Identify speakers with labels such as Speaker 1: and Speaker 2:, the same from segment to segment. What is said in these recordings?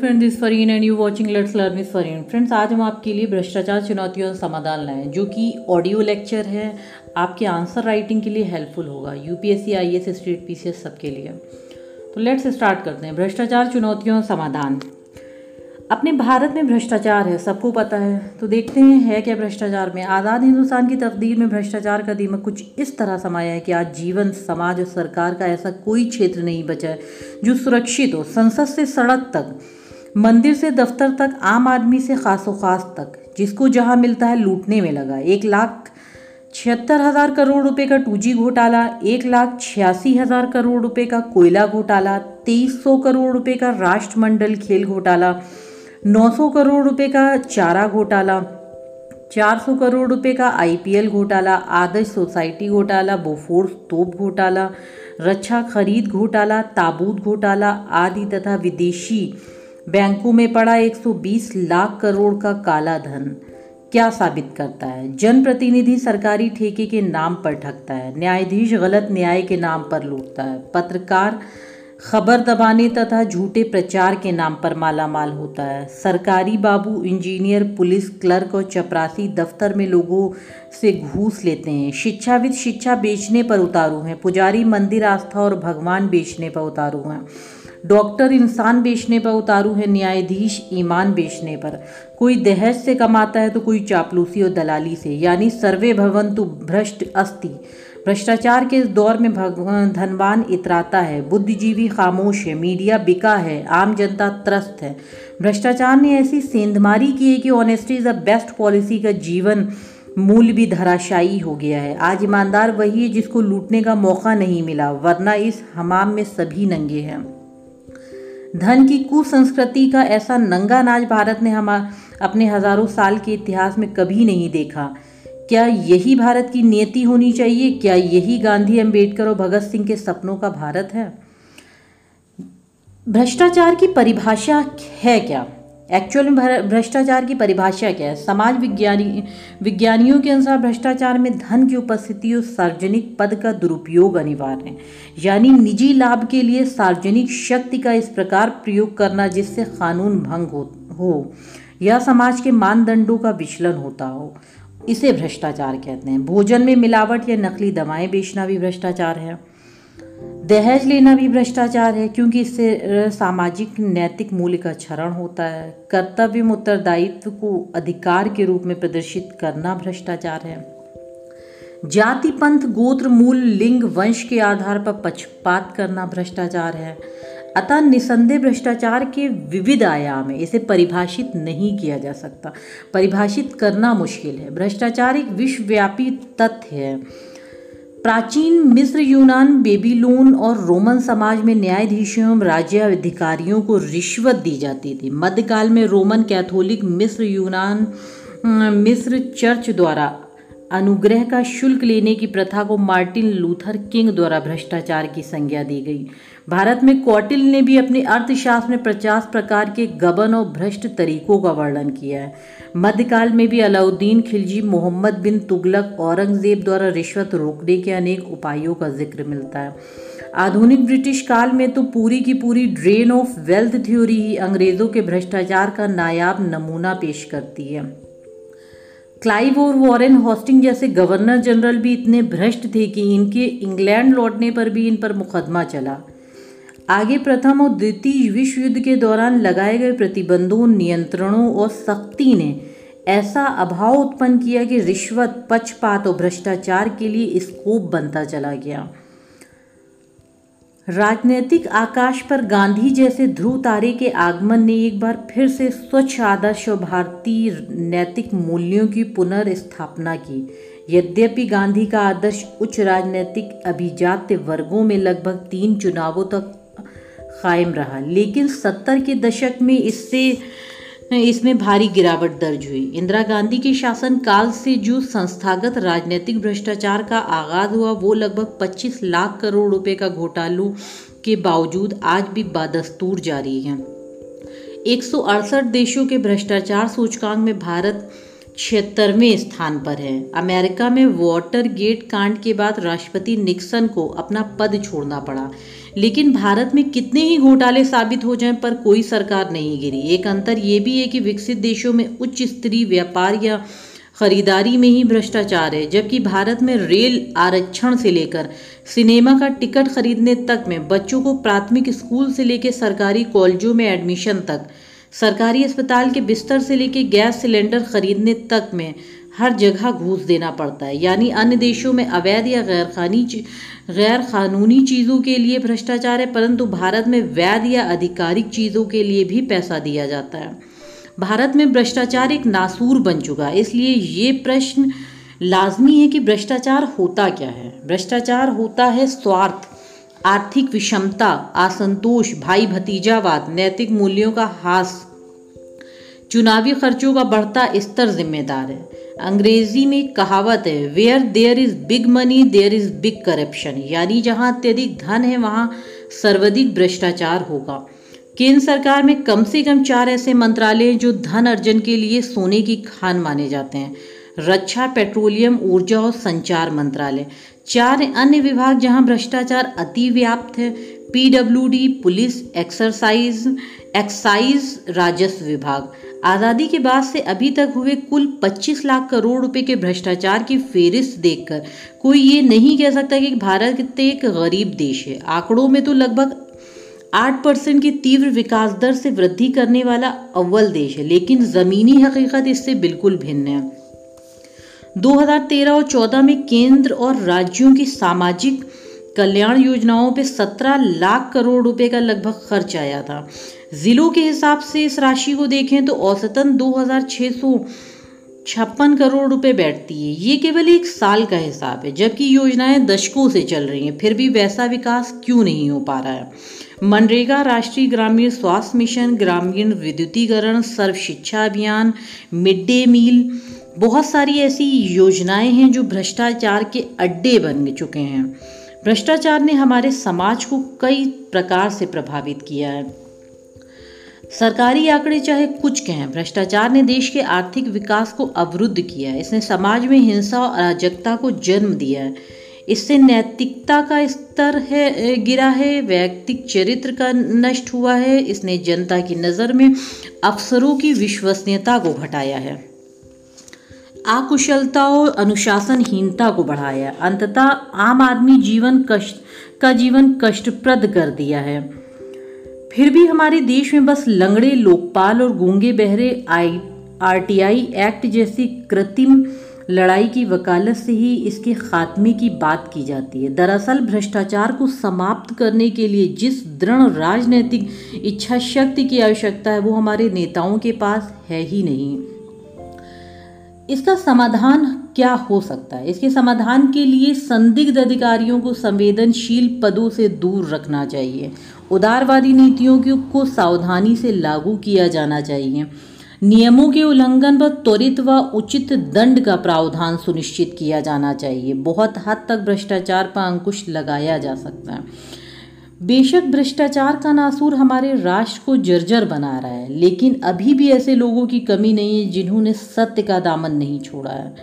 Speaker 1: Friend this Fareen and you watching let's learn with Fareen friends आज हम आपके लिए भ्रष्टाचार चुनौतियों का समाधान लाएँ जो कि ऑडियो लेक्चर है। आपके आंसर राइटिंग के लिए हेल्पफुल होगा यूपीएससी आईएएस स्टेट पीसीएस सबके लिए। तो लेट्स स्टार्ट करते हैं। भ्रष्टाचार, चुनौतियों का समाधान। अपने भारत में भ्रष्टाचार है, सबको पता है। तो देखते हैं, है क्या भ्रष्टाचार में? आज़ाद हिंदुस्तान की तकदीर में भ्रष्टाचार का दीमक कुछ इस तरह समाया है कि आज जीवन, समाज और सरकार का ऐसा कोई क्षेत्र नहीं बचा है, जो सुरक्षित हो, संसद से सड़क तक, मंदिर से दफ्तर तक, आम आदमी से खासो खास तक, जिसको जहाँ मिलता है लूटने में लगा। एक लाख छिहत्तर हज़ार करोड़ रुपए का टू घोटाला, एक लाख छियासी हज़ार करोड़ रुपए का कोयला घोटाला, तेईस सौ करोड़ रुपए का राष्ट्रमंडल खेल घोटाला नौ सौ करोड़ रुपए का चारा घोटाला, चार सौ करोड़ रुपए का आईपीएल घोटाला, आदर्श सोसाइटी घोटाला, बोफोर्स तोप घोटाला, रक्षा खरीद घोटाला, ताबूत घोटाला आदि तथा विदेशी बैंकों में पड़ा 120 लाख करोड़ का काला धन। क्या साबित करता है? जनप्रतिनिधि सरकारी ठेके के नाम पर ठगता है। न्यायाधीश गलत न्याय के नाम पर लूटता है। पत्रकार खबर दबाने तथा झूठे प्रचार के नाम पर मालामाल होता है। सरकारी बाबू, इंजीनियर, पुलिस क्लर्क और चपरासी दफ्तर में लोगों से घूस लेते हैं। शिक्षाविद शिक्षा बेचने पर उतारू हैं। पुजारी मंदिर आस्था और भगवान बेचने पर उतारू हैं। डॉक्टर इंसान बेचने पर उतारू है। न्यायाधीश ईमान बेचने पर। कोई दहेज से कमाता है तो कोई चापलूसी और दलाली से। यानी सर्वे भवन तो भ्रष्ट अस्थि। भ्रष्टाचार के इस दौर में धनवान इतराता है। बुद्धिजीवी, खामोश है, मीडिया बिका है, आम जनता त्रस्त है। भ्रष्टाचार ने ऐसी सेंधमारी की है कि honesty is a best policy का जीवन मूल भी धराशायी हो गया है। आज ईमानदार वही है जिसको लूटने का मौका नहीं मिला, वरना इस हमाम में सभी नंगे हैं। धन की कुसंस्कृति का ऐसा नंगा नाच भारत ने हम अपने हज़ारों साल के इतिहास में कभी नहीं देखा। क्या यही भारत की नियति होनी चाहिए? क्या यही गांधी अंबेडकर और भगत सिंह के सपनों का भारत है? भ्रष्टाचार की परिभाषा है क्या? एक्चुअल में भ्रष्टाचार की परिभाषा क्या है? समाज विज्ञानी विज्ञानियों के अनुसार भ्रष्टाचार में धन की उपस्थिति और सार्वजनिक पद का दुरुपयोग अनिवार्य है। यानी निजी लाभ के लिए सार्वजनिक शक्ति का इस प्रकार प्रयोग करना जिससे कानून भंग हो, हो या समाज के मानदंडों का विचलन होता हो। इसे भ्रष्टाचार कहते हैं। भोजन में मिलावट या नकली दवाएँ बेचना भी भ्रष्टाचार है। दहेज लेना भी भ्रष्टाचार है, क्योंकि इससे सामाजिक, नैतिक मूल्य का क्षरण होता है। कर्तव्य उत्तरदायित्व को अधिकार के रूप में प्रदर्शित करना भ्रष्टाचार है। जाति पंथ गोत्र, मूल, लिंग, वंश के आधार पर पक्षपात करना भ्रष्टाचार है। अतः निसंदेह भ्रष्टाचार के विविध आयाम है। इसे परिभाषित नहीं किया जा सकता। परिभाषित करना मुश्किल है। भ्रष्टाचार एक विश्वव्यापी तथ्य है। प्राचीन मिस्र, यूनान, बेबीलोन और रोमन समाज में न्यायाधीशों एवं राज्य अधिकारियों को रिश्वत दी जाती थी। मध्यकाल में रोमन कैथोलिक मिस्र, यूनान मिस्र चर्च द्वारा अनुग्रह का शुल्क लेने की प्रथा को मार्टिन लूथर किंग द्वारा भ्रष्टाचार की संज्ञा दी गई। भारत में कौटिल ने भी अपने अर्थशास्त्र में पचास प्रकार के गबन और भ्रष्ट तरीकों का वर्णन किया है। मध्यकाल में भी अलाउद्दीन खिलजी, मोहम्मद बिन तुगलक, औरंगज़ेब द्वारा रिश्वत रोकने के अनेक उपायों का ज़िक्र मिलता है। आधुनिक ब्रिटिश काल में तो पूरी की पूरी ड्रेन ऑफ़ वेल्थ थ्योरी ही अंग्रेज़ों के भ्रष्टाचार का नायाब नमूना पेश करती है। क्लाइव और वॉरेन हॉस्टिंग जैसे गवर्नर जनरल भी इतने भ्रष्ट थे कि इनके इंग्लैंड लौटने पर भी इन पर मुकदमा चला। आगे प्रथम और द्वितीय विश्व युद्ध के दौरान लगाए गए प्रतिबंधों, नियंत्रणों और सख्ती ने ऐसा अभाव उत्पन्न किया कि रिश्वत, पक्षपात और भ्रष्टाचार के लिए स्कोप बनता चला गया। राजनीतिक आकाश पर गांधी जैसे ध्रुव तारे के आगमन ने एक बार फिर से स्वच्छ आदर्श और भारतीय नैतिक मूल्यों की पुनर्स्थापना की। यद्यपि गांधी का आदर्श उच्च राजनीतिक अभिजात वर्गों में लगभग तीन चुनावों तक कायम रहा, लेकिन सत्तर के दशक में इससे इसमें भारी गिरावट दर्ज हुई। इंदिरा गांधी के शासन काल से जो संस्थागत राजनीतिक भ्रष्टाचार का आगाज़ हुआ, वो लगभग 25 लाख करोड़ रुपए का घोटालों के बावजूद आज भी बादस्तूर जारी है। एक सौ अड़सठ देशों के भ्रष्टाचार सूचकांक में भारत छिहत्तरवें स्थान पर है। अमेरिका में वाटर गेट कांड के बाद राष्ट्रपति निक्सन को अपना पद छोड़ना पड़ा। लेकिन भारत में कितने ही घोटाले साबित हो जाएँ, पर कोई सरकार नहीं गिरी। एक अंतर ये भी है कि विकसित देशों में उच्च स्तरीय व्यापार या खरीदारी में ही भ्रष्टाचार है, जबकि भारत में रेल आरक्षण से लेकर सिनेमा का टिकट खरीदने तक में बच्चों को प्राथमिक स्कूल से लेकर सरकारी कॉलेजों में एडमिशन तक, सरकारी अस्पताल के बिस्तर से लेकर गैस सिलेंडर खरीदने तक में हर जगह घूस देना पड़ता है। यानी अन्य देशों में अवैध या गैर खानी गैर कानूनी चीज़ों के लिए भ्रष्टाचार है, परंतु भारत में वैध या आधिकारिक चीज़ों के लिए भी पैसा दिया जाता है। भारत में भ्रष्टाचार एक नासूर बन चुका है, इसलिए ये प्रश्न लाजमी है कि भ्रष्टाचार होता क्या है। भ्रष्टाचार होता है स्वार्थ, आर्थिक विषमता, असंतोष भाई भतीजावाद नैतिक मूल्यों का हास चुनावी खर्चों का बढ़ता स्तर जिम्मेदार है। अंग्रेज़ी में कहावत है where there is big money there is big corruption यानी जहाँ अत्यधिक धन है, वहाँ सर्वाधिक भ्रष्टाचार होगा। केंद्र सरकार में कम से कम चार ऐसे मंत्रालय जो धन अर्जन के लिए सोने की खान माने जाते हैं। रक्षा, पेट्रोलियम, ऊर्जा और संचार मंत्रालय। चार अन्य विभाग जहाँ भ्रष्टाचार अति व्याप्त है, पीडब्ल्यूडी, पुलिस, एक्सरसाइज, एक्साइज, राजस्व विभाग। आज़ादी के बाद से अभी तक हुए कुल 25 लाख करोड़ रुपए के भ्रष्टाचार की फेरिस्त देखकर कोई ये नहीं कह सकता कि भारत एक गरीब देश है। आंकड़ों में तो लगभग आठ परसेंट की तीव्र विकास दर से वृद्धि करने वाला अव्वल देश है, लेकिन ज़मीनी हकीकत इससे बिल्कुल भिन्न है। 2013 और 14 में केंद्र और राज्यों की सामाजिक कल्याण योजनाओं पे 17 लाख करोड़ रुपए का लगभग खर्च आया था। ज़िलों के हिसाब से इस राशि को देखें तो औसतन दो छप्पन करोड़ रुपए बैठती है। ये केवल एक साल का हिसाब है, जबकि योजनाएँ दशकों से चल रही हैं, फिर भी वैसा विकास क्यों नहीं हो पा रहा है? मनरेगा, राष्ट्रीय ग्रामीण स्वास्थ्य मिशन, ग्रामीण विद्युतीकरण सर्व शिक्षा अभियान, मिड डे मील, बहुत सारी ऐसी योजनाएँ हैं जो भ्रष्टाचार के अड्डे बन चुके हैं। भ्रष्टाचार ने हमारे समाज को कई प्रकार से प्रभावित किया है। सरकारी आंकड़े चाहे कुछ कहें, भ्रष्टाचार ने देश के आर्थिक विकास को अवरुद्ध किया है। इसने समाज में हिंसा और अराजकता को जन्म दिया है। इससे नैतिकता का स्तर है गिरा है, व्यक्तिक चरित्र का नष्ट हुआ है। इसने जनता की नज़र में अफसरों की विश्वसनीयता को घटाया है। अकुशलता और अनुशासनहीनता को बढ़ाया। अंततः आम आदमी जीवन कष्ट, का जीवन कष्टप्रद कर दिया है। फिर भी हमारे देश में बस लंगड़े, लोकपाल और गूँगे बहरे, आई आरटीआई एक्ट जैसी कृत्रिम लड़ाई की वकालत से ही इसके खात्मे की बात की जाती है। दरअसल भ्रष्टाचार को समाप्त करने के लिए जिस दृढ़ राजनीतिक इच्छा शक्ति की आवश्यकता है, वो हमारे नेताओं के पास है ही नहीं। इसका समाधान क्या हो सकता है? इसके समाधान के लिए संदिग्ध अधिकारियों को संवेदनशील पदों से दूर रखना चाहिए। उदारवादी नीतियों को सावधानी से लागू किया जाना चाहिए। नियमों के उल्लंघन पर त्वरित व उचित दंड का प्रावधान सुनिश्चित किया जाना चाहिए। बहुत हद तक भ्रष्टाचार पर अंकुश लगाया जा सकता है। बेशक भ्रष्टाचार का नासूर हमारे राष्ट्र को जर्जर बना रहा है, लेकिन अभी भी ऐसे लोगों की कमी नहीं है जिन्होंने सत्य का दामन नहीं छोड़ा है।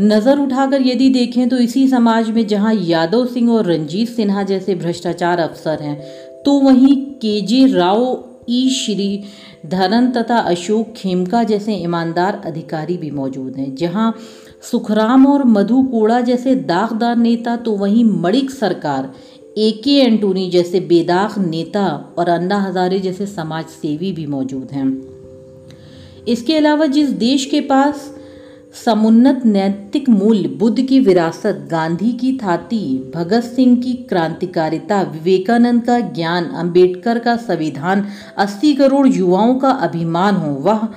Speaker 1: नज़र उठाकर यदि देखें तो इसी समाज में जहाँ यादव सिंह और रंजीत सिन्हा जैसे भ्रष्टाचार अफसर हैं तो वहीं के जे राव, ई श्री धरन तथा अशोक खेमका जैसे ईमानदार अधिकारी भी मौजूद हैं। जहाँ सुखराम और मधु कोड़ा जैसे दागदार नेता तो वहीं मणिक सरकार ए के एंटोनी जैसे बेदाग नेता और अन्ना हजारे जैसे समाज सेवी भी मौजूद हैं। इसके अलावा जिस देश के पास समुन्नत नैतिक मूल्य बुद्ध की विरासत, गांधी की थाती, भगत सिंह की क्रांतिकारिता, विवेकानंद का ज्ञान, अंबेडकर का संविधान 80 करोड़ युवाओं का अभिमान हो, वह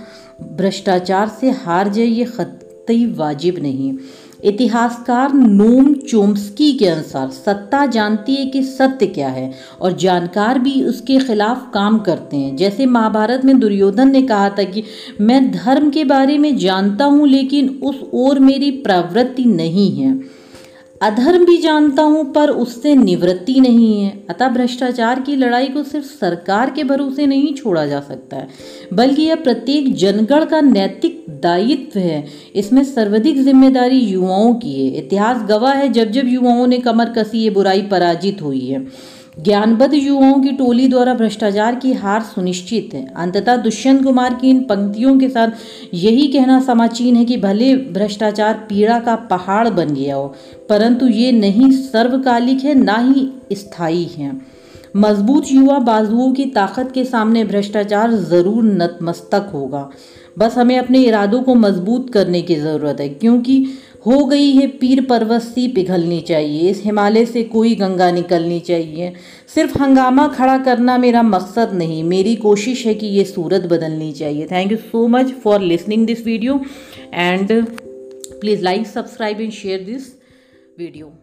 Speaker 1: भ्रष्टाचार से हार जाए, ये खतई वाजिब नहीं। इतिहासकार नोम चोम्स्की के अनुसार, सत्ता जानती है कि सत्य क्या है और जानकार भी उसके खिलाफ काम करते हैं। जैसे महाभारत में दुर्योधन ने कहा था कि, मैं धर्म के बारे में जानता हूँ, लेकिन उस ओर मेरी प्रवृत्ति नहीं है। अधर्म भी जानता हूँ, पर उससे निवृत्ति नहीं है। अतः भ्रष्टाचार की लड़ाई को सिर्फ़ सरकार के भरोसे नहीं छोड़ा जा सकता है, बल्कि यह प्रत्येक जनगण का नैतिक दायित्व है। इसमें सर्वाधिक ज़िम्मेदारी युवाओं की है। इतिहास गवाह है, जब जब युवाओं ने कमर कसी, ये बुराई पराजित हुई है। ज्ञानबद्ध युवाओं की टोली द्वारा भ्रष्टाचार की हार सुनिश्चित है। अंततः दुष्यंत कुमार की इन पंक्तियों के साथ यही कहना समाचीन है कि भले भ्रष्टाचार पीड़ा का पहाड़ बन गया हो, परंतु ये नहीं सर्वकालिक है, ना ही स्थायी है। मज़बूत युवा बाजुओं की ताकत के सामने भ्रष्टाचार ज़रूर नतमस्तक होगा। बस हमें अपने इरादों को मज़बूत करने की ज़रूरत है, क्योंकि हो गई है पीर परवस्ती पिघलनी चाहिए, इस हिमालय से कोई गंगा निकलनी चाहिए। सिर्फ़ हंगामा खड़ा करना मेरा मकसद नहीं, मेरी कोशिश है कि ये सूरत बदलनी चाहिए। Thank you so much for listening this video and please like subscribe and share this video